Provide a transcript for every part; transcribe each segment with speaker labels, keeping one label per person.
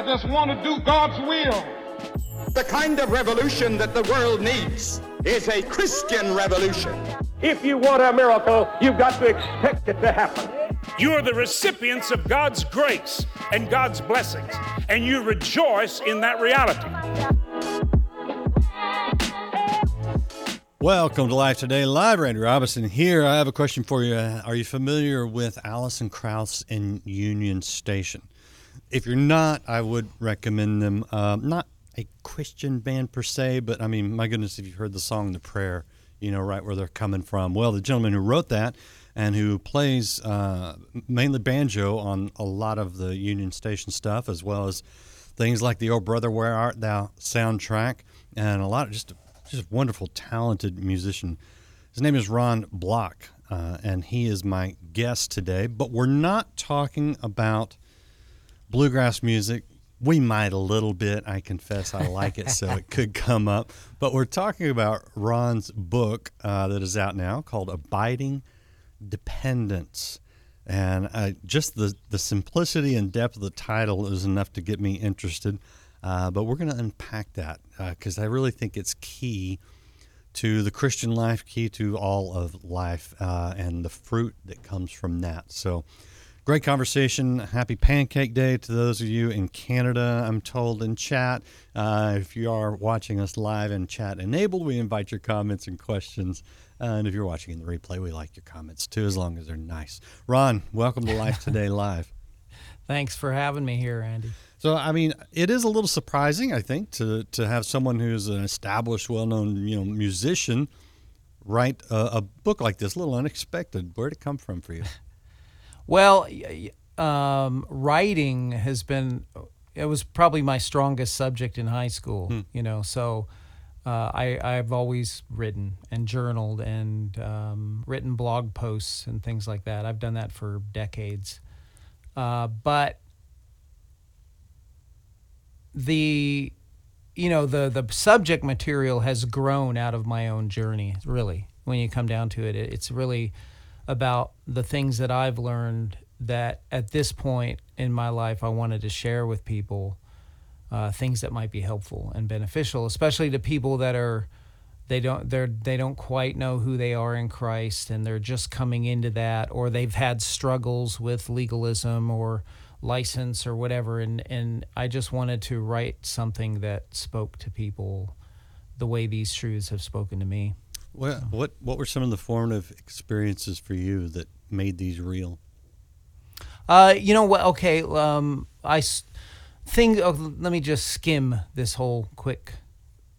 Speaker 1: I just want to do God's will.
Speaker 2: The kind of revolution that the world needs is a Christian revolution.
Speaker 3: If you want a miracle, you've got to expect it to happen.
Speaker 4: You are the recipients of God's grace and God's blessings, and you rejoice in that reality.
Speaker 5: Welcome to Life Today Live. Randy Robinson here. I have a question for you. Are you familiar with Alison Krauss and Union Station? If you're not, I would recommend them. Um, not a Christian band per se, but I mean, my goodness, if you've heard the song The Prayer, you know right where they're coming from. Well, the gentleman who wrote that and who plays uh, mainly banjo on a lot of the Union Station stuff, as well as things like the Oh Brother Where Art Thou soundtrack, and a lot of just just wonderful, talented musician. His name is Ron Block, uh, and he is my guest today. But we're not talking about bluegrass music. We might a little bit. I confess I like it, so it could come up. But we're talking about Ron's book uh, that is out now called Abiding Dependence. And uh, just the, the simplicity and depth of the title is enough to get me interested. Uh, but we're going to unpack that because uh, I really think it's key to the Christian life, key to all of life, uh, and the fruit that comes from that. So, great conversation. Happy Pancake Day to those of you in Canada, I'm told, in chat. Uh, if you are watching us live and chat enabled, we invite your comments and questions. and if you're watching in the replay, we like your comments too, as long as they're nice. Ron, welcome to Life Today Live.
Speaker 6: Thanks for having me here, Randy.
Speaker 5: So I mean, it is a little surprising, I think, to to have someone who's an established, well-known, you know, musician write a, a book like this. A little unexpected. Where'd it come from for you?
Speaker 6: Well, um, writing has been. It was probably my strongest subject in high school. Hmm. You know, so. Uh, I, I've always written and journaled and um, written blog posts and things like that. I've done that for decades. Uh, but the you know the the subject material has grown out of my own journey really when you come down to it it's really about the things that I've learned that at this point in my life I wanted to share with people uh, things that might be helpful and beneficial especially to people that are they don't they're they don't quite know who they are in Christ and they're just coming into that or they've had struggles with legalism or license or whatever and and I just wanted to write something that spoke to people the way these truths have spoken to me.
Speaker 5: What what what were some of the formative experiences for you that made these real?
Speaker 6: Uh, you know what? Okay, um, I think. Oh, let me just skim this whole quick,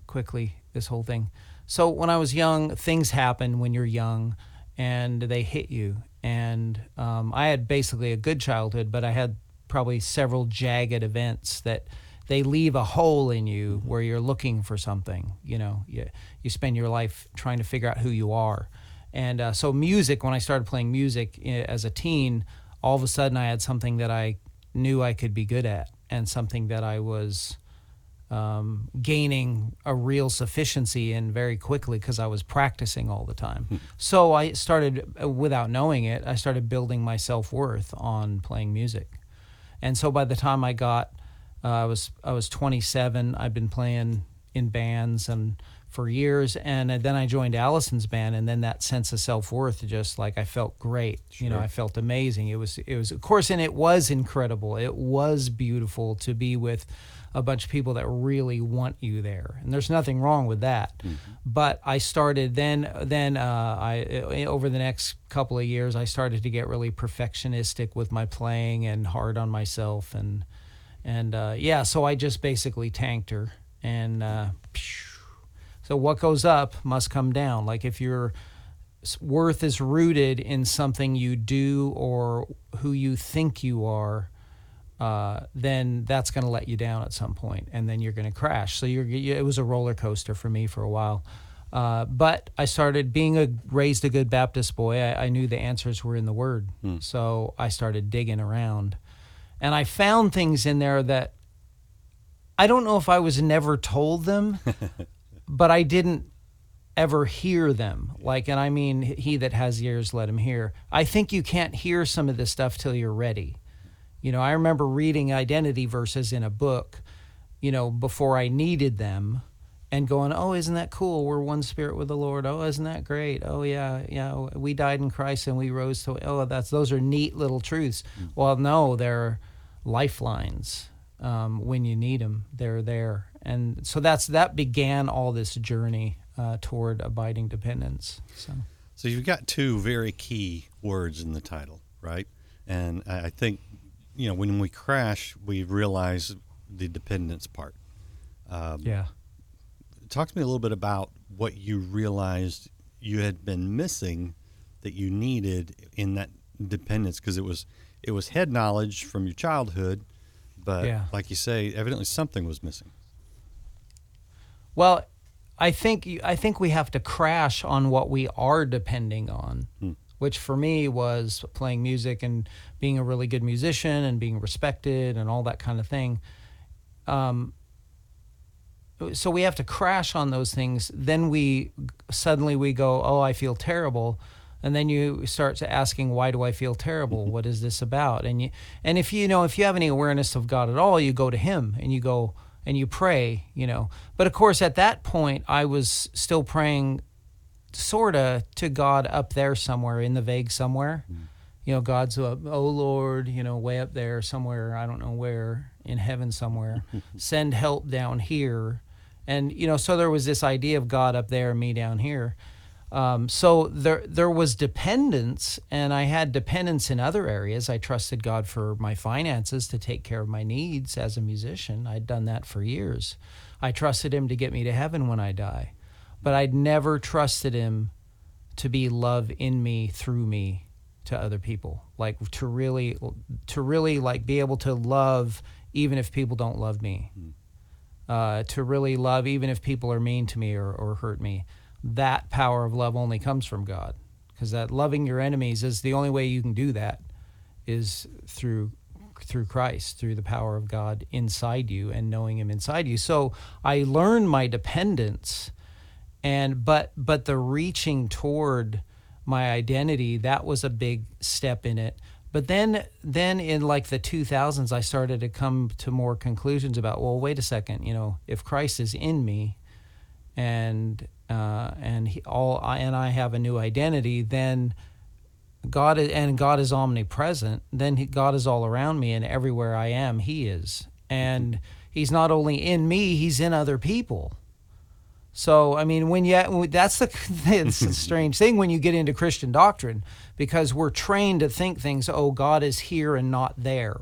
Speaker 6: quickly. This whole thing. So when I was young, things happen when you're young, and they hit you. And um, I had basically a good childhood, but I had probably several jagged events that they leave a hole in you where you're looking for something. You know, you, you spend your life trying to figure out who you are. And uh, so, music, when I started playing music eh, as a teen, all of a sudden I had something that I knew I could be good at and something that I was um, gaining a real sufficiency in very quickly because I was practicing all the time. Hmm. So I started, uh, without knowing it, I started building my self worth on playing music. And so by the time I got, uh, I was I was 27. I'd been playing in bands and for years, and then I joined Alison's band, and then that sense of self worth, just like I felt great. Sure. You know, I felt amazing. It was it was of course, and it was incredible. It was beautiful to be with a bunch of people that really want you there, and there's nothing wrong with that. Mm-hmm. But I started then then uh, I over the next couple of years I started to get really perfectionistic with my playing and hard on myself and and uh, yeah, so I just basically tanked her and. Uh, so what goes up must come down. Like if your worth is rooted in something you do or who you think you are, uh, then that's going to let you down at some point, and then you're going to crash. So you're, it was a roller coaster for me for a while. Uh, but I started being a raised a good Baptist boy. I, I knew the answers were in the Word, hmm. so I started digging around, and I found things in there that I don't know if I was never told them, but I didn't ever hear them. Like, and I mean, he that has ears, let him hear. I think you can't hear some of this stuff till you're ready You know, I remember reading identity verses in a book, you know, before I needed them and going, "Oh, isn't that cool? We're one spirit with the Lord. Oh, isn't that great? Oh, yeah, yeah, we died in Christ and we rose to Oh, that's those are neat little truths." Mm. Well, no, they're lifelines. Um, when you need them, they're there, and so that's that began all this journey uh, toward abiding dependence. So.
Speaker 5: So you've got two very key words in the title, right? And I I think, you know, when we crash, we realize the dependence part.
Speaker 6: Yeah.
Speaker 5: Talk to me a little bit about what you realized you had been missing that you needed in that dependence because it was it was head knowledge from your childhood, but
Speaker 6: Yeah.
Speaker 5: like you say, evidently something was missing.
Speaker 6: Well, I think I think we have to crash on what we are depending on, which for me was playing music and being a really good musician and being respected and all that kind of thing. Um, so we have to crash on those things. Then we suddenly we go, oh, I feel terrible. And then you start to asking, why do I feel terrible? What is this about? And you, and if you know, if you have any awareness of God at all, you go to Him and you go and you pray, you know. But of course, at that point, I was still praying, sorta to God up there somewhere in the vague somewhere. Mm. You know, God's up, oh Lord, you know, way up there somewhere. I don't know where in heaven somewhere. Send help down here, and you know, so there was this idea of God up there, and me down here. Um, so there there was dependence, and I had dependence in other areas. I trusted God for my finances to take care of my needs as a musician. I'd done that for years. I trusted Him to get me to heaven when I die, but I'd never trusted Him to be love in me through me to other people like to really to really like be able to love even if people don't love me uh, to really love even if people are mean to me or, or hurt me that power of love only comes from god because that loving your enemies is the only way you can do that is through through Christ, through the power of God inside you and knowing him inside you. So I learned my dependence and but but the reaching toward my identity, that was a big step in it. But then then in like the 2000s I started to come to more conclusions about well wait a second, you know, if Christ is in me and uh, and he, all I, and I have a new identity, then God is, and God is omnipresent. Then he, God is all around me, and everywhere I am, He is. And He's not only in me; He's in other people. So I mean, when you that's the it's a strange thing when you get into Christian doctrine because we're trained to think things. Oh, God is here and not there.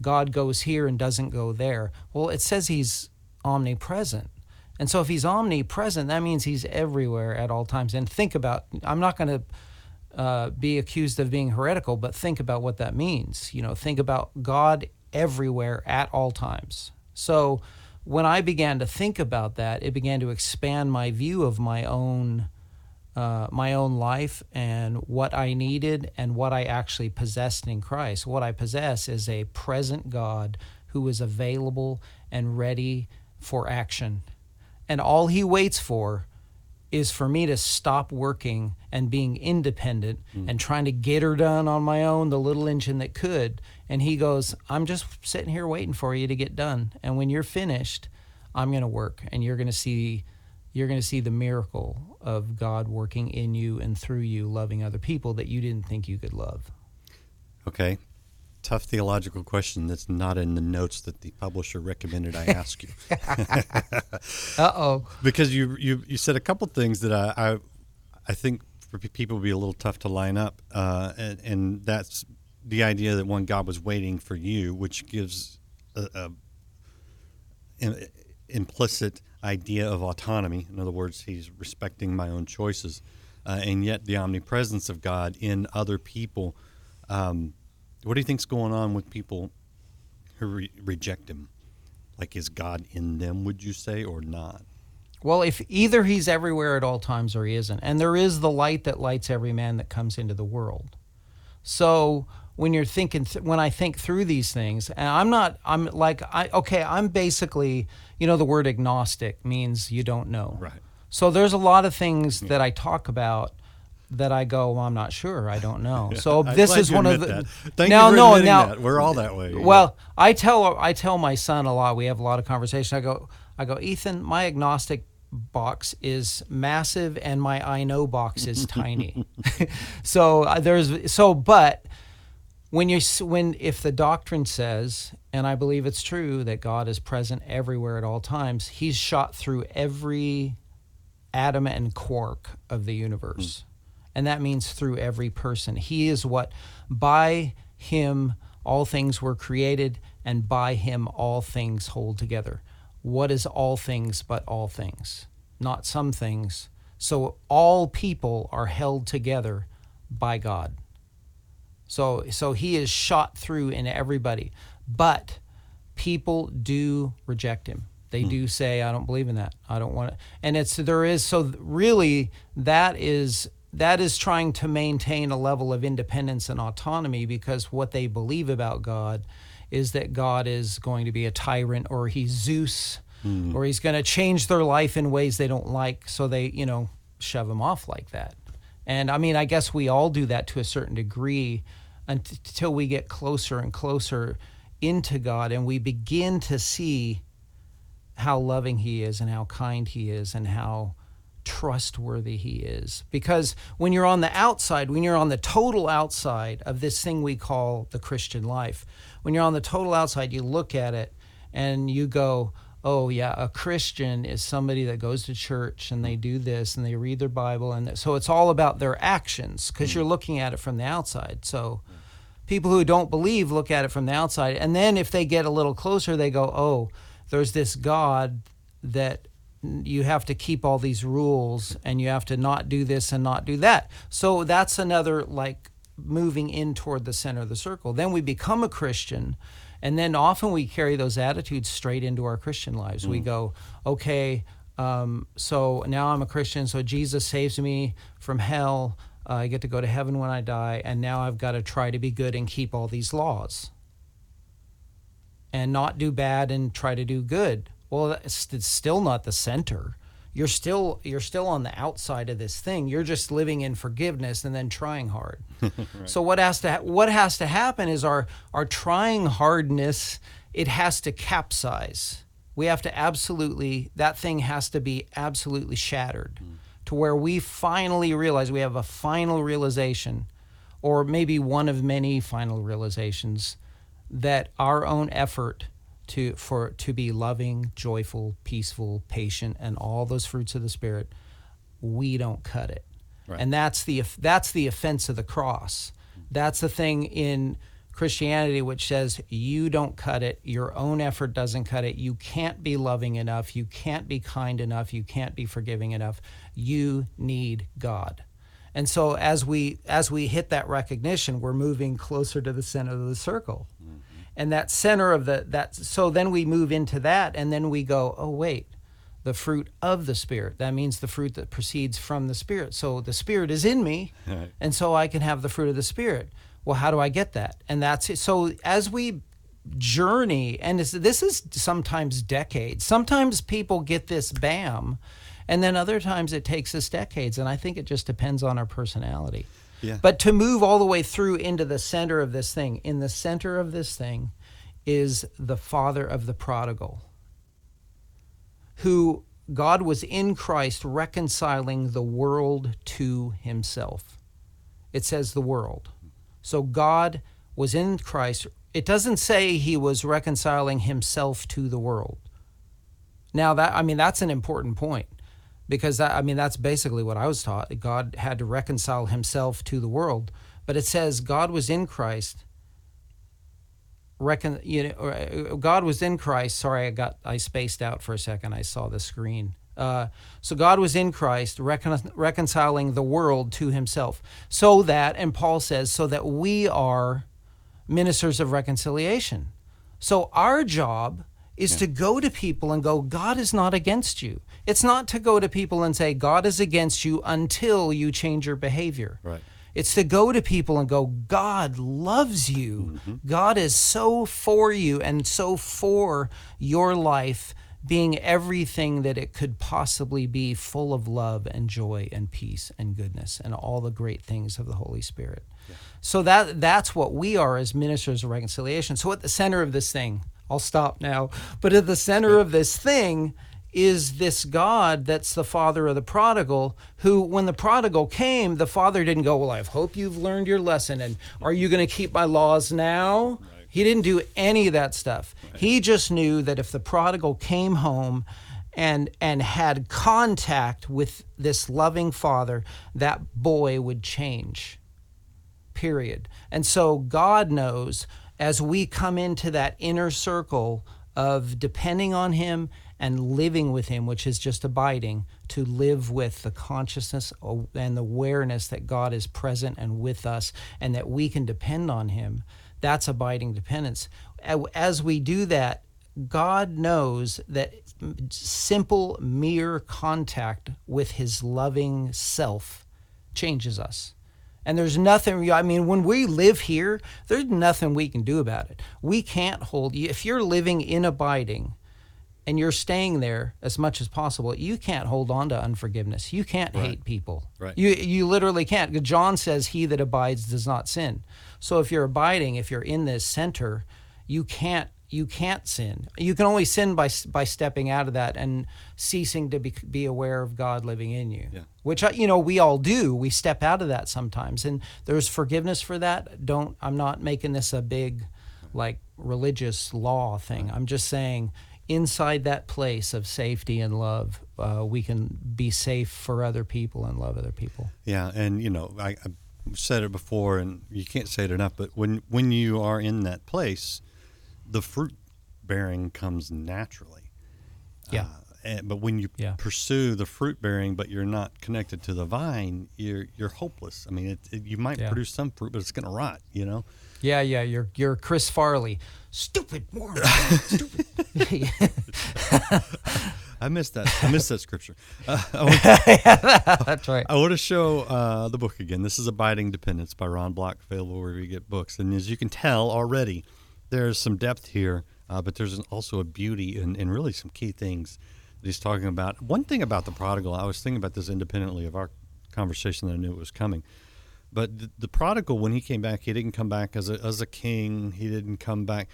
Speaker 6: God goes here and doesn't go there. Well, it says He's omnipresent. And so if he's omnipresent, that means he's everywhere at all times. And think about, I'm not going to uh, be accused of being heretical, but think about what that means. You know, think about God everywhere at all times. So when I began to think about that, it began to expand my view of my own. Uh, my own life and what I needed and what I actually possessed in Christ. What I possess is a present God who is available and ready for action and all he waits for is for me to stop working and being independent hmm. and trying to get her done on my own, the little engine that could. And he goes, I'm just sitting here waiting for you to get done. And when you're finished, I'm going to work and you're going to see you're going to see the miracle of God working in you and through you loving other people that you didn't think you could love.
Speaker 5: Okay. Tough theological question that's not in the notes that the publisher recommended I ask you.
Speaker 6: Uh-oh.
Speaker 5: because you, you you said a couple things that I I, I think for pe- people would be a little tough to line up, uh, and, and that's the idea that one God was waiting for you, which gives a, a im- implicit idea of autonomy. In other words, He's respecting my own choices, uh, and yet the omnipresence of God in other people. Um, what do you think's going on with people who re- reject Him? Like, is God in them? Would you say, or not?
Speaker 6: Well, if either he's everywhere at all times or he isn't, and there is the light that lights every man that comes into the world. So when you're thinking, th- when I think through these things, and I'm not, I'm like, I okay, I'm basically, you know, the word agnostic means you don't know.
Speaker 5: Right.
Speaker 6: So there's a lot of things that I talk about that I go, well, I'm not sure. I don't know. So this is one of the.
Speaker 5: that. Thank
Speaker 6: now,
Speaker 5: you for
Speaker 6: no,
Speaker 5: admitting
Speaker 6: now
Speaker 5: that. We're all that way.
Speaker 6: Well, I tell I tell my son a lot. We have a lot of conversation. I go I go Ethan. My agnostic box is massive and my I know box is tiny. so uh, there's so but when you when if the doctrine says and I believe it's true that God is present everywhere at all times, he's shot through every atom and quark of the universe. And that means through every person. He is what by him all things were created and by him all things hold together. What is all things but all things? Not some things. So all people are held together by God. So so he is shot through in everybody. But people do reject him. They hmm. do say, I don't believe in that. I don't want it. And it's there is so really that is that is trying to maintain a level of independence and autonomy because what they believe about God is that God is going to be a tyrant or he's Zeus hmm. or he's going to change their life in ways they don't like so they, you know, shove him off like that. And I mean, I guess we all do that to a certain degree until we get closer and closer into God and we begin to see how loving He is and how kind He is and how trustworthy He is. Because when you're on the outside, when you're on the total outside of this thing we call the Christian life, when you're on the total outside, you look at it and you go, oh yeah a christian is somebody that goes to church and they do this and they read their bible and so it's all about their actions because you're looking at it from the outside so people who don't believe look at it from the outside and then if they get a little closer they go oh there's this god that you have to keep all these rules and you have to not do this and not do that so that's another like moving in toward the center of the circle then we become a christian and then often we carry those attitudes straight into our Christian lives. We go, okay, um, so now I'm a Christian, so Jesus saves me from hell. Uh, I get to go to heaven when I die, and now I've got to try to be good and keep all these laws and not do bad and try to do good. Well, it's, it's still not the center. You're still you're still on the outside of this thing. You're just living in forgiveness and then trying hard. So what has to ha- what has to happen is our our trying hardness it has to capsize. We have to absolutely that thing has to be absolutely shattered hmm. to where we finally realize we have a final realization or maybe one of many final realizations that our own effort to for to be loving, joyful, peaceful, patient, and all those fruits of the spirit, we don't cut it,
Speaker 5: Right.
Speaker 6: and that's the that's the offense of the cross. That's the thing in Christianity which says you don't cut it, your own effort doesn't cut it. You can't be loving enough, you can't be kind enough, you can't be forgiving enough. You need God. And so as we as we hit that recognition, we're moving closer to the center of the circle. And that center of the that so then we move into that and then we go, "Oh wait, the fruit of the spirit." That means the fruit that proceeds from the spirit. So the spirit is in me,
Speaker 5: Right.
Speaker 6: and so I can have the fruit of the spirit. Well, how do I get that? And that's it. So as we journey and this, this is sometimes decades. Sometimes people get this bam and then other times it takes us decades and I think it just depends on our personality.
Speaker 5: Yeah.
Speaker 6: But to move all the way through into the center of this thing, in the center of this thing is the father of the prodigal, who God was in Christ reconciling the world to himself. It says the world. So God was in Christ. It doesn't say he was reconciling himself to the world. Now that I mean that's an important point because that, I mean that's basically what I was taught. God had to reconcile himself to the world, but it says God was in Christ. Recon, you know, uh, God was in Christ. Sorry, I got I spaced out for a second. I saw the screen. Uh, so God was in Christ, recon, reconciling the world to Himself, so that, and Paul says, so that we are ministers of reconciliation. So our job is to go to people and go, God is not against you. It's not to go to people and say, God is against you until you change your behavior.
Speaker 5: Right.
Speaker 6: It's to go to people and go, God loves you. Mm-hmm. God is so for you and so for your life. being everything that it could possibly be, full of love and joy and peace and goodness and all the great things of the Holy Spirit. So that that's what we are as ministers of reconciliation. So at the center of this thing, I'll stop now, but at the center of this thing is this God that's the father of the prodigal, who, when the prodigal came, the father didn't go, Well, I hope you've learned your lesson, and are you going to keep my laws now? He didn't do any of that stuff. He just knew that if the prodigal came home and and had contact with this loving father, that boy would change. Period. And so God knows as we come into that inner circle of depending on him and living with him, which is just abiding, to live with the consciousness and the awareness that God is present and with us and that we can depend on him. That's abiding dependence. As we do that, God knows that simple, mere contact with his loving self changes us. And there's nothing, I mean, when we live here, there's nothing we can do about it. We can't hold, if you're living in abiding, and you're staying there as much as possible, you can't hold on to unforgiveness. You can't right. hate people.
Speaker 5: Right.
Speaker 6: You you literally can't. John says, "He that abides does not sin." So if you're abiding, if you're in this center, you can't you can't sin. You can only sin by by stepping out of that and ceasing to be be aware of God living in you.
Speaker 5: Yeah.
Speaker 6: Which you know we all do. We step out of that sometimes, and there's forgiveness for that. Don't. I'm not making this a big, like religious law thing. I'm just saying inside that place of safety and love, uh, we can be safe for other people and love other people.
Speaker 5: Yeah, and you know, I, I said it before, and you can't say it enough. But when when you are in that place, the fruit bearing comes naturally.
Speaker 6: Yeah. Uh,
Speaker 5: and, but when you
Speaker 6: yeah.
Speaker 5: pursue the fruit bearing, but you're not connected to the vine, you're you're hopeless. I mean, it, it, you might yeah. produce some fruit, but it's going to rot. You know.
Speaker 6: Yeah, yeah. You're you're Chris Farley stupid moron. stupid.
Speaker 5: I missed that. I missed that scripture. Uh,
Speaker 6: that's right.
Speaker 5: I want to show uh, the book again. This is Abiding Dependence by Ron Block, available wherever you get books. And as you can tell already, there's some depth here, uh, but there's also a beauty and, and really some key things that he's talking about. One thing about the prodigal, I was thinking about this independently of our conversation that I knew it was coming. But the, the prodigal, when he came back, he didn't come back as a, as a king. He didn't come back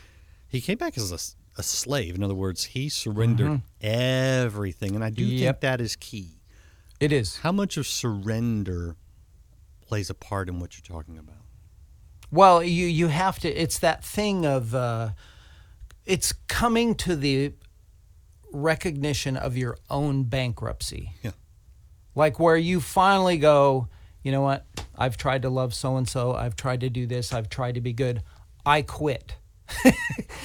Speaker 5: he came back as a, a slave. In other words, he surrendered mm-hmm. everything, and I do yep. think that is key.
Speaker 6: It is.
Speaker 5: How much of surrender plays a part in what you're talking about?
Speaker 6: Well, you you have to. It's that thing of uh, it's coming to the recognition of your own bankruptcy.
Speaker 5: Yeah.
Speaker 6: Like where you finally go, you know what? I've tried to love so and so. I've tried to do this. I've tried to be good. I quit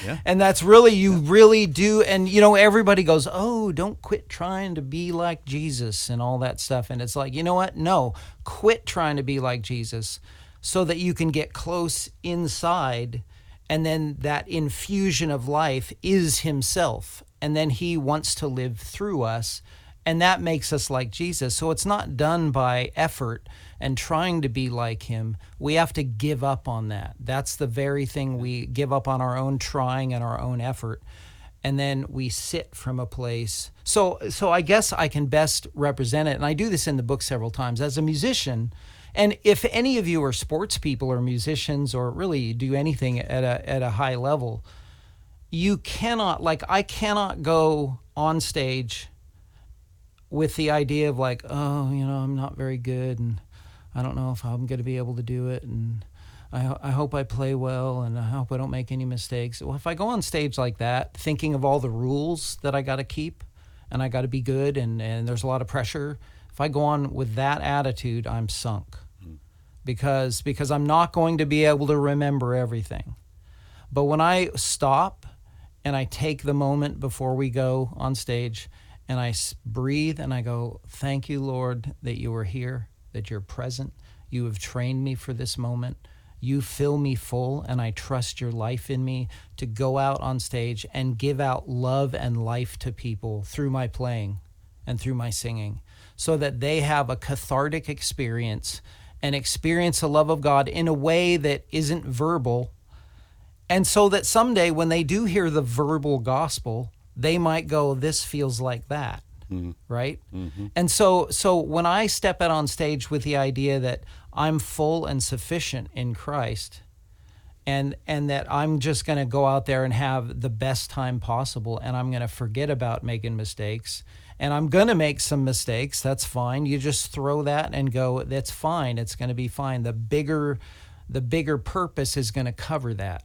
Speaker 5: yeah.
Speaker 6: And that's really, you yeah. really do. And, you know, everybody goes, oh, don't quit trying to be like Jesus and all that stuff. And it's like, you know what? No, quit trying to be like Jesus so that you can get close inside. And then that infusion of life is Himself. And then He wants to live through us. And that makes us like Jesus. So it's not done by effort and trying to be like him, we have to give up on that. That's the very thing we give up on our own trying and our own effort. And then we sit from a place. So, so I guess I can best represent it. And I do this in the book several times. As a musician, and if any of you are sports people or musicians or really do anything at a, at a high level, you cannot, like, I cannot go on stage with the idea of, like, oh, you know, I'm not very good. And I don't know if I'm going to be able to do it, and I, I hope I play well, and I hope I don't make any mistakes. Well, if I go on stage like that, thinking of all the rules that I got to keep, and I got to be good, and, and there's a lot of pressure, if I go on with that attitude, I'm sunk. Because, because I'm not going to be able to remember everything. But when I stop and I take the moment before we go on stage and I breathe and I go, Thank you, Lord, that you are here that you're present. You have trained me for this moment. You fill me full, and I trust your life in me to go out on stage and give out love and life to people through my playing and through my singing so that they have a cathartic experience and experience the love of God in a way that isn't verbal. And so that someday when they do hear the verbal gospel, they might go, "This feels like that." Mm-hmm. Right? Mm-hmm. And so so when I step out on stage with the idea that I'm full and sufficient in Christ, and and that I'm just going to go out there and have the best time possible and I'm going to forget about making mistakes and I'm going to make some mistakes that's fine you just throw that and go that's fine it's going to be fine the bigger the bigger purpose is going to cover that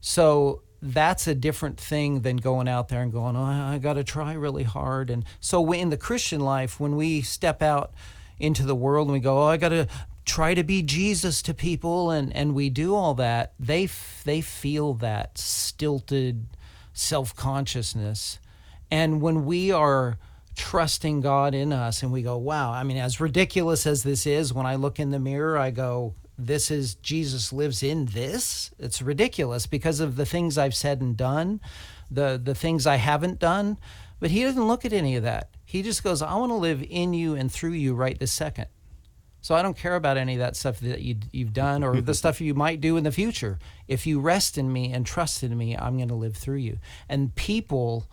Speaker 6: so that's a different thing than going out there and going, oh, I got to try really hard. And so in the Christian life, when we step out into the world and we go, oh, I got to try to be Jesus to people, and, and we do all that, they, f- they feel that stilted self consciousness. And when we are trusting God in us and we go, wow, I mean, as ridiculous as this is, when I look in the mirror, I go, this is Jesus lives in this. It's ridiculous because of the things I've said and done, the the things I haven't done. But he doesn't look at any of that. He just goes, I want to live in you and through you right this second. So I don't care about any of that stuff that you, you've done or the stuff you might do in the future. If you rest in me and trust in me, I'm going to live through you. And people,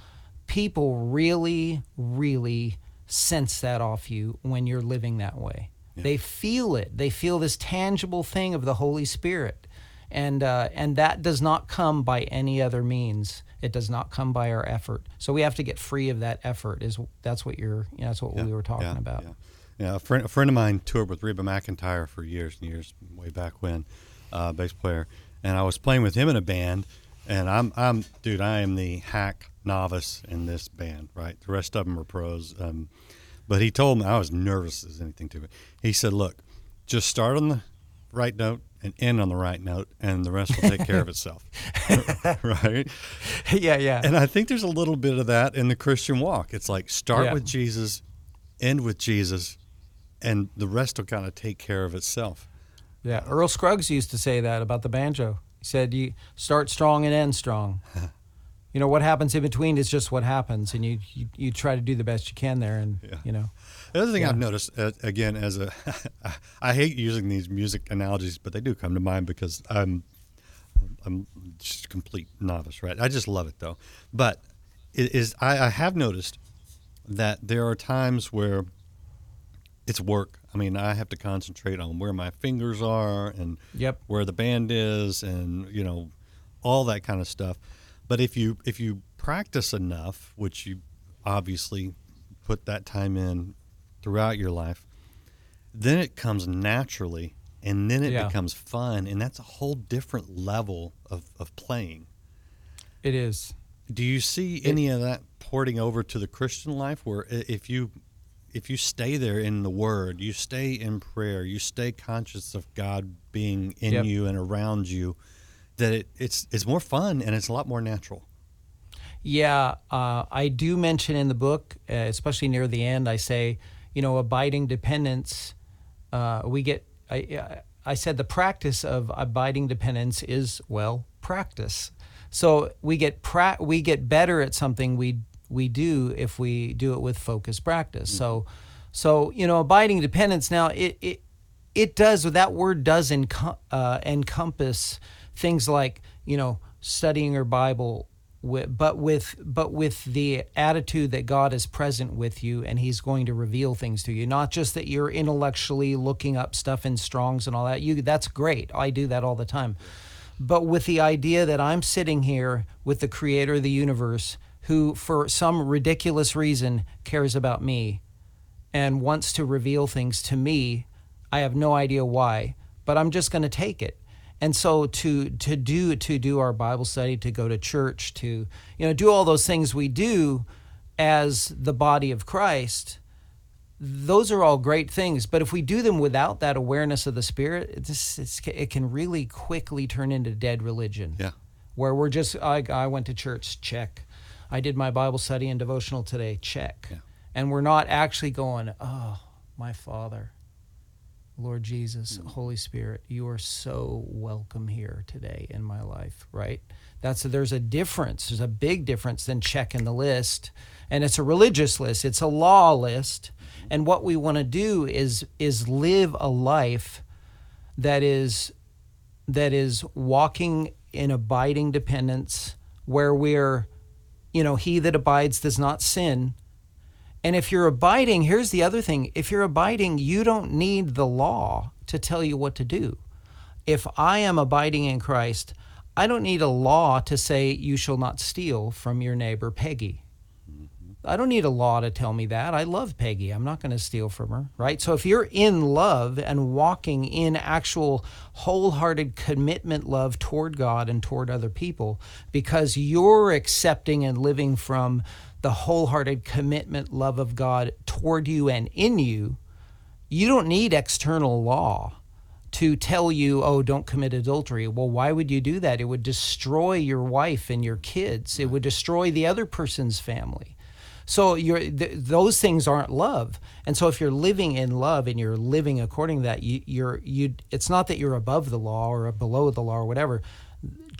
Speaker 6: people really, really sense that off you when you're living that way. They feel it. They feel this tangible thing of the Holy Spirit, and uh, and that does not come by any other means. It does not come by our effort. So we have to get free of that effort. Is that's what you're? You know, that's what we were talking
Speaker 5: yeah,
Speaker 6: about.
Speaker 5: Yeah. Yeah, a friend, a friend of mine toured with Reba McEntire for years and years, way back when, uh, bass player, and I was playing with him in a band, and I'm, I'm, dude, I am the hack novice in this band, right? The rest of them are pros. Um, but he told me I was nervous as anything to it. He said, "Look, just start on the right note and end on the right note, and the rest will take care of itself." right?
Speaker 6: yeah, yeah.
Speaker 5: And I think there's a little bit of that in the Christian walk. It's like start
Speaker 6: Yeah.
Speaker 5: with Jesus, end with Jesus, and the rest will kind of take care of itself.
Speaker 6: Yeah, Earl Scruggs used to say that about the banjo. He said, "You start strong and end strong." you know what happens in between is just what happens, and you you, you try to do the best you can there, and
Speaker 5: Yeah.
Speaker 6: you know.
Speaker 5: The other thing
Speaker 6: Yeah.
Speaker 5: I've noticed, uh, again, as a, I hate using these music analogies, but they do come to mind because I'm, I'm just a complete novice, right? I just love it though. But it is I, I have noticed that there are times where it's work. I mean, I have to concentrate on where my fingers are and
Speaker 6: Yep.
Speaker 5: where the band is, and you know, all that kind of stuff. But if you if you practice enough, which you obviously put that time in throughout your life, then it comes naturally, and then it
Speaker 6: Yeah.
Speaker 5: becomes fun, and that's a whole different level of, of playing.
Speaker 6: It is.
Speaker 5: Do you see any of that porting over to the Christian life, where if you if you stay there in the Word, you stay in prayer, you stay conscious of God being in
Speaker 6: Yep.
Speaker 5: you and around you, that it, it's it's more fun and it's a lot more natural.
Speaker 6: Yeah, uh, I do mention in the book, uh, especially near the end, I say, you know, abiding dependence. Uh, we get. I, I said the practice of abiding dependence is well practice. So we get pra- we get better at something we we do if we do it with focused practice. So, so you know, abiding dependence. Now it it it does that word does enco- uh, encompass things like you know studying your bible wi- but with but with the attitude that god is present with you and he's going to reveal things to you not just that you're intellectually looking up stuff in Strong's and all that you that's great i do that all the time but with the idea that i'm sitting here with the creator of the universe who for some ridiculous reason cares about me and wants to reveal things to me. I have no idea why, but I'm just going to take it. And so to to do to do our Bible study, to go to church, to you know do all those things we do as the body of Christ, those are all great things. But if we do them without that awareness of the Spirit, it's, it's, it can really quickly turn into dead religion
Speaker 5: Yeah.
Speaker 6: where we're just I, I went to church check i did my bible study and devotional today check
Speaker 5: Yeah.
Speaker 6: and we're not actually going oh my father lord jesus holy spirit you are so welcome here today in my life right that's there's a difference there's a big difference than checking the list and it's a religious list it's a law list and what we want to do is is live a life that is that is walking in abiding dependence where we're you know, he that abides does not sin. And if you're abiding, here's the other thing if you're abiding, you don't need the law to tell you what to do. If I am abiding in Christ, I don't need a law to say you shall not steal from your neighbor Peggy. Mm-hmm. I don't need a law to tell me that. I love Peggy. I'm not going to steal from her, right? So if you're in love and walking in actual wholehearted commitment love toward God and toward other people because you're accepting and living from the wholehearted commitment love of God toward you and in you, you don't need external law to tell you, oh, don't commit adultery. Well, why would you do that? It would destroy your wife and your kids. It would destroy the other person's family. So th- those things aren't love. And so if you're living in love and you're living according to that, you, you're you. It's not that you're above the law or below the law or whatever.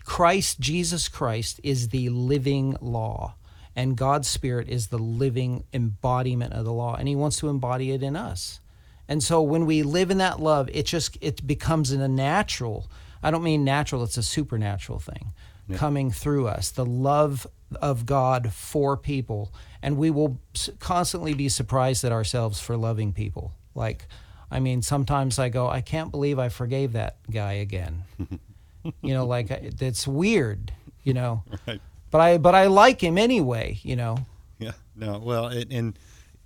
Speaker 6: Christ, Jesus Christ, is the living law, and God's Spirit is the living embodiment of the law, and He wants to embody it in us. And so when we live in that love, it just it becomes a natural. I don't mean natural; it's a supernatural thing coming through us. The love of God for people, and we will constantly be surprised at ourselves for loving people. Like, I mean, sometimes I go, I can't believe I forgave that guy again. you know, like it's weird. You know,
Speaker 5: Right.
Speaker 6: But I but I like him anyway. You know.
Speaker 5: Yeah. No. Well, it, and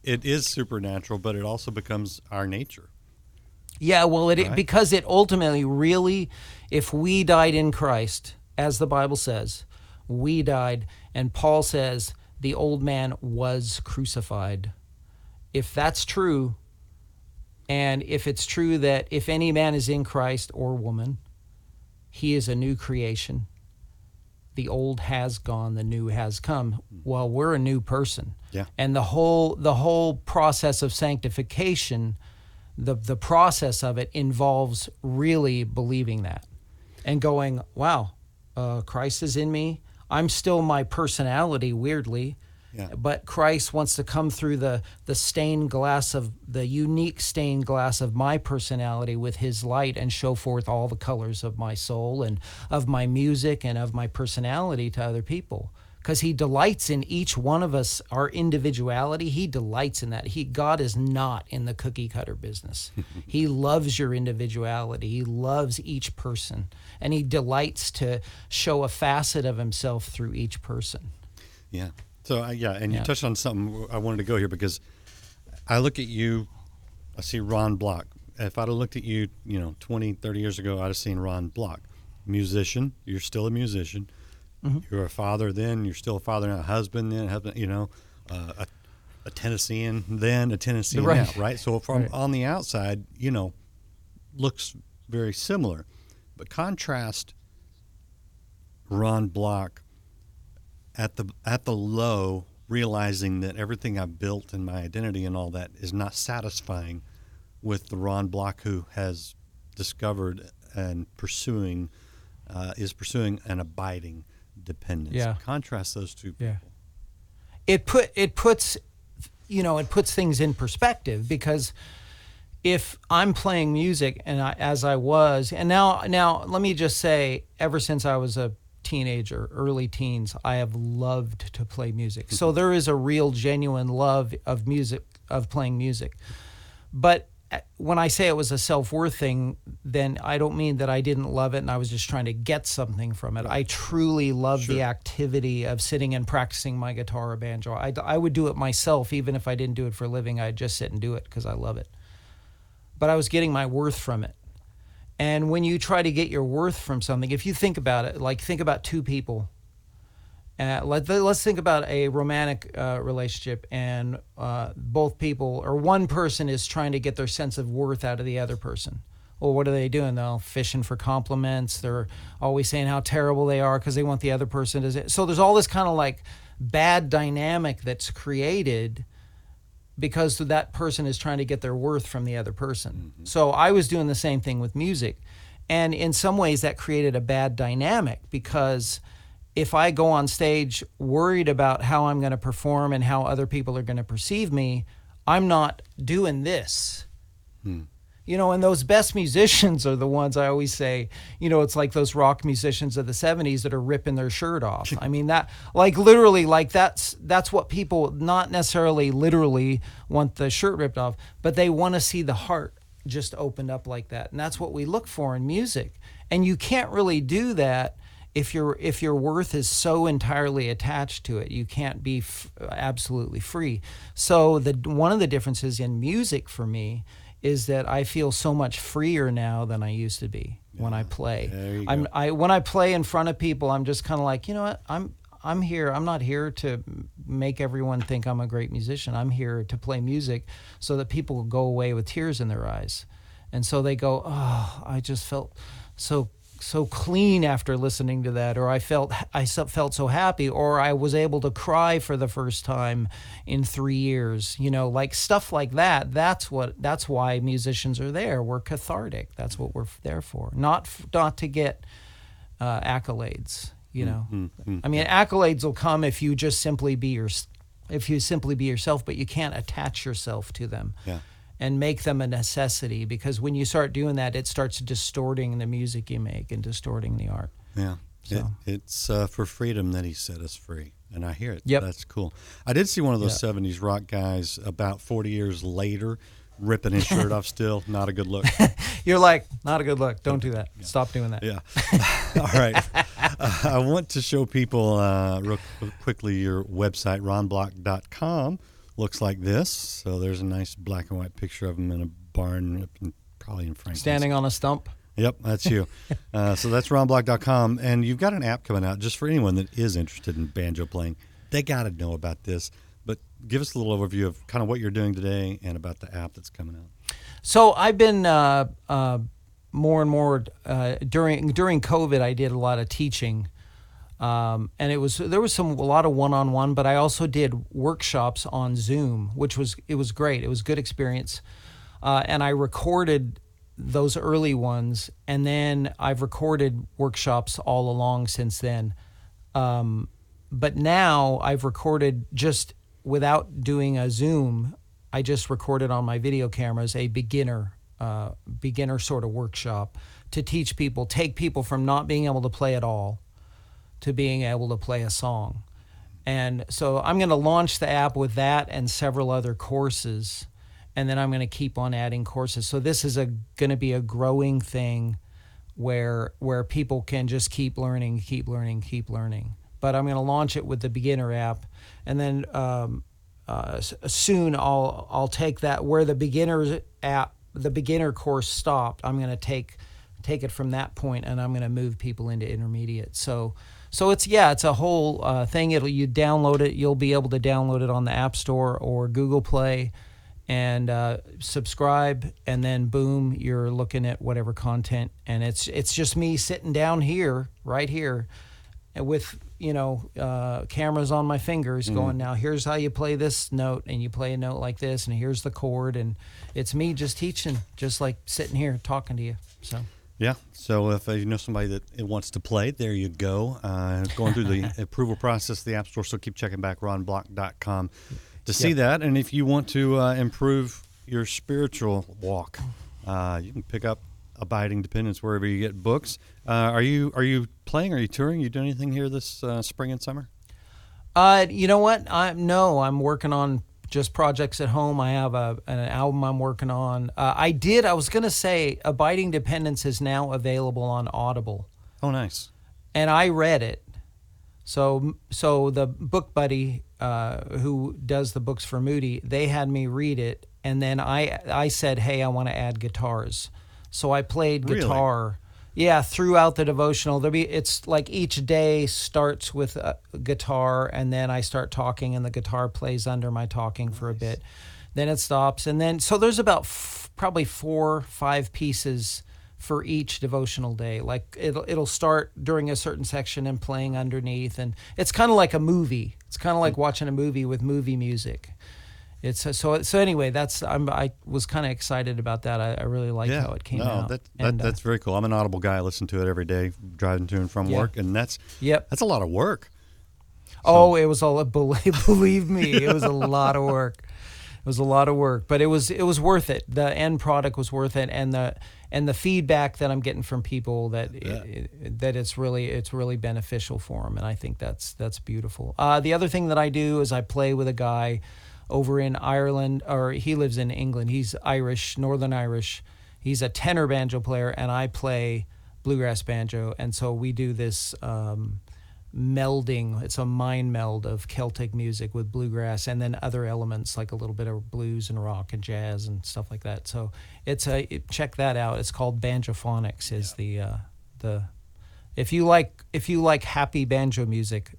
Speaker 5: it is supernatural, but it also becomes our nature.
Speaker 6: Yeah, well, it
Speaker 5: Right.
Speaker 6: because it ultimately really, if we died in Christ, as the Bible says, we died, and Paul says the old man was crucified. If that's true, and if it's true that if any man is in Christ or woman, he is a new creation. The old has gone, the new has come. Well, we're a new person.
Speaker 5: Yeah.
Speaker 6: And the whole the whole process of sanctification the the process of it involves really believing that and going wow uh, christ is in me i'm still my personality weirdly
Speaker 5: Yeah.
Speaker 6: but christ wants to come through the the stained glass of the unique stained glass of my personality with his light and show forth all the colors of my soul and of my music and of my personality to other people. Because he delights in each one of us our individuality. He delights in that. He god is not in the cookie cutter business. He loves your individuality. He loves each person. And he delights to show a facet of himself through each person.
Speaker 5: Yeah. So uh, yeah, and you
Speaker 6: Yeah.
Speaker 5: touched on something I wanted to go here because I look at you, I see Ron Block. If I'd have looked at you, you know, 20, 30 years ago, I'd have seen Ron Block. Musician, you're still a musician.
Speaker 6: Mm-hmm.
Speaker 5: You're a father then, you're still a father now, a husband then, husband, you know, uh, a, a Tennessean then, a Tennessean
Speaker 6: Right.
Speaker 5: now, right? So from
Speaker 6: Right.
Speaker 5: on the outside, you know, looks very similar. But contrast Ron Block at the at the low, realizing that everything I've built and my identity and all that is not satisfying with the Ron Block who has discovered and pursuing uh, is pursuing an abiding dependence.
Speaker 6: Yeah.
Speaker 5: Contrast those two people.
Speaker 6: Yeah. it put it puts you know it puts things in perspective because if I'm playing music and I, as I was and now now let me just say ever since I was a teenager early teens I have loved to play music so there is a real genuine love of music of playing music but uh, when I say it was a self worth thing, then I don't mean that I didn't love it and I was just trying to get something from it. I truly love the activity of sitting and practicing my guitar or banjo. I, I would do it myself, even if I didn't do it for a living. I'd just sit and do it because I love it. But I was getting my worth from it. And when you try to get your worth from something, if you think about it, like think about two people. Uh, let, let's think about a romantic uh, relationship and uh, both people or one person is trying to get their sense of worth out of the other person. Well what are they doing? They're fishing for compliments. They're always saying how terrible they are because they want the other person to so there's all this kind of like bad dynamic that's created because that person is trying to get their worth from the other person. Mm-hmm. So i was doing the same thing with music. And in some ways that created a bad dynamic because if I go on stage worried about how I'm going to perform and how other people are going to perceive me, I'm not doing this. Hmm. You know, and those best musicians are the ones I always say, you know, it's like those rock musicians of the 70s that are ripping their shirt off. I mean that like literally like that's that's what people not necessarily literally want the shirt ripped off, but they want to see the heart just opened up like that. And that's what we look for in music. And you can't really do that if your if your worth is so entirely attached to it, you can't be f- absolutely free. So the one of the differences in music for me is that I feel so much freer now than I used to be when I play. I'm. I when I play in front of people, I'm just kind of like, you know what? I'm I'm here. I'm not here to make everyone think I'm a great musician. I'm here to play music so that people will go away with tears in their eyes. And so they go, "Oh, I just felt so so clean after listening to that or I felt I felt so happy or I was able to cry for the first time in 3 years you know like stuff like that. That's what that's why musicians are there. We're cathartic. That's what we're there for. Not not to get uh, accolades you know? I mean accolades will come if you just simply be your if you simply be yourself but you can't attach yourself to them.
Speaker 5: Yeah.
Speaker 6: And make them a necessity because when you start doing that it starts distorting the music you make and distorting the art
Speaker 5: Yeah. It, it's uh, for freedom that he set us free. And I hear it.
Speaker 6: Yep.
Speaker 5: That's cool. I did see one of those
Speaker 6: Yeah.
Speaker 5: 70s rock guys about 40 years later ripping his shirt off still. Not a good look.
Speaker 6: you're like not a good look don't do that stop doing that
Speaker 5: Yeah. All right. Uh, I want to show people uh, real quickly your website, ronblock.com. Looks like this. So there's a nice black and white picture of him in a barn, up in- probably in Franklin.
Speaker 6: standing on a stump
Speaker 5: Yep, that's you. uh, so that's ronblock.com. And you've got an app coming out just for anyone that is interested in banjo playing. They got to know about this. But give us a little overview of kind of what you're doing today and about the app that's coming out.
Speaker 6: So I've been uh, uh, more and more uh, during during COVID. I did a lot of teaching, um, and it was there was some a lot of one on one, but I also did workshops on Zoom, which was it was great. It was good experience, uh, and I recorded those early ones, and then I've recorded workshops all along since then. Um, but now I've recorded just without doing a Zoom. I just recorded on my video cameras a beginner, uh, beginner sort of workshop to teach people, take people from not being able to play at all to being able to play a song. And so I'm going to launch the app with that and several other courses. And then I'm going to keep on adding courses. So this is a going to be a growing thing where where people can just keep learning, keep learning, keep learning. But I'm going to launch it with the beginner app, and then um, uh, soon I'll I'll take that where the beginners app the beginner course stopped. I'm going to take take it from that point, and I'm going to move people into intermediate. So so it's yeah, it's a whole uh, thing. It'll you download it. You'll be able to download it on the App Store or Google Play and uh, subscribe and then boom you're looking at whatever content and it's it's just me sitting down here right here with you know uh, cameras on my fingers going now here's how you play this note and you play a note like this and here's the chord and it's me just teaching just like sitting here talking to you so
Speaker 5: Yeah. So if uh, you know somebody that wants to play, there you go. Uh, going through the approval process, of the App Store. So keep checking back ronblock.com to see
Speaker 6: Yep.
Speaker 5: that. And if you want to uh, improve your spiritual walk, uh, you can pick up Abiding Dependence wherever you get books. Uh, are you are you playing? Are you touring? You doing anything here this uh, spring and summer?
Speaker 6: Uh, you know what? I no, I'm working on just projects at home. I have a an album I'm working on. Uh, I did. I was gonna say, Abiding Dependence is now available on Audible,
Speaker 5: Oh, nice.
Speaker 6: and I read it. So so the book buddy uh, who does the books for Moody, they had me read it, and then I I said, hey, I want to add guitars. So I played
Speaker 5: Really?
Speaker 6: Yeah, throughout the devotional, there'll be it's like each day starts with a guitar, and then I start talking, and the guitar plays under my talking for a bit. Then it stops, and then so there's about f- probably four, five pieces for each devotional day. Like it'll it'll start during a certain section and playing underneath, and it's kind of like a movie. It's kind of like mm. watching a movie with movie music. It's uh, so so anyway. That's I'm I was kind of excited about that. I, I really like
Speaker 5: yeah.
Speaker 6: how it came
Speaker 5: no,
Speaker 6: out.
Speaker 5: That, that,
Speaker 6: And, uh,
Speaker 5: that's very cool. I'm an Audible guy. I listen to it every day driving to and from
Speaker 6: Yeah.
Speaker 5: work, and that's
Speaker 6: Yep.
Speaker 5: that's a lot of work.
Speaker 6: Oh, it was all believe, believe me, it was a lot of work. It was a lot of work, but it was it was worth it. The end product was worth it, and the and the feedback that I'm getting from people that it, that it's really it's really beneficial for them, and I think that's that's beautiful. Uh, the other thing that I do is I play with a guy over in Ireland, or he lives in England. He's Irish, Northern Irish. He's a tenor banjo player, and I play bluegrass banjo, and so we do this. Um, melding it's a mind meld of celtic music with bluegrass and then other elements like a little bit of blues and rock and jazz and stuff like that so it's a it, check that out it's called banjophonics is yeah. the uh, the if you like if you like happy banjo music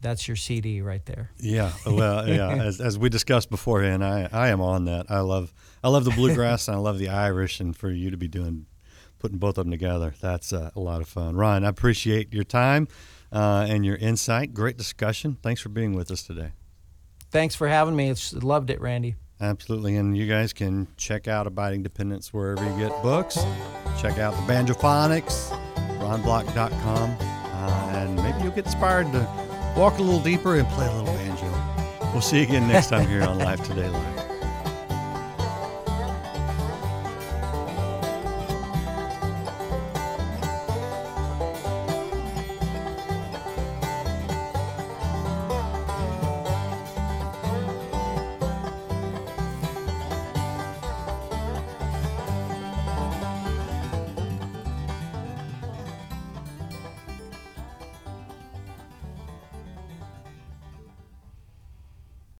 Speaker 6: that's your cd right there
Speaker 5: yeah well yeah as, as we discussed beforehand i i am on that i love i love the bluegrass and i love the irish and for you to be doing putting both of them together. That's uh, a lot of fun. Ron, I appreciate your time uh, and your insight. Great discussion. Thanks for being with us today.
Speaker 6: Thanks for having me. It's, loved it, Randy.
Speaker 5: Absolutely. And you guys can check out Abiding Dependence wherever you get books. Check out the Banjophonics, ronblock.com, uh, and maybe you'll get inspired to walk a little deeper and play a little banjo. We'll see you again next time here on Life Today Live.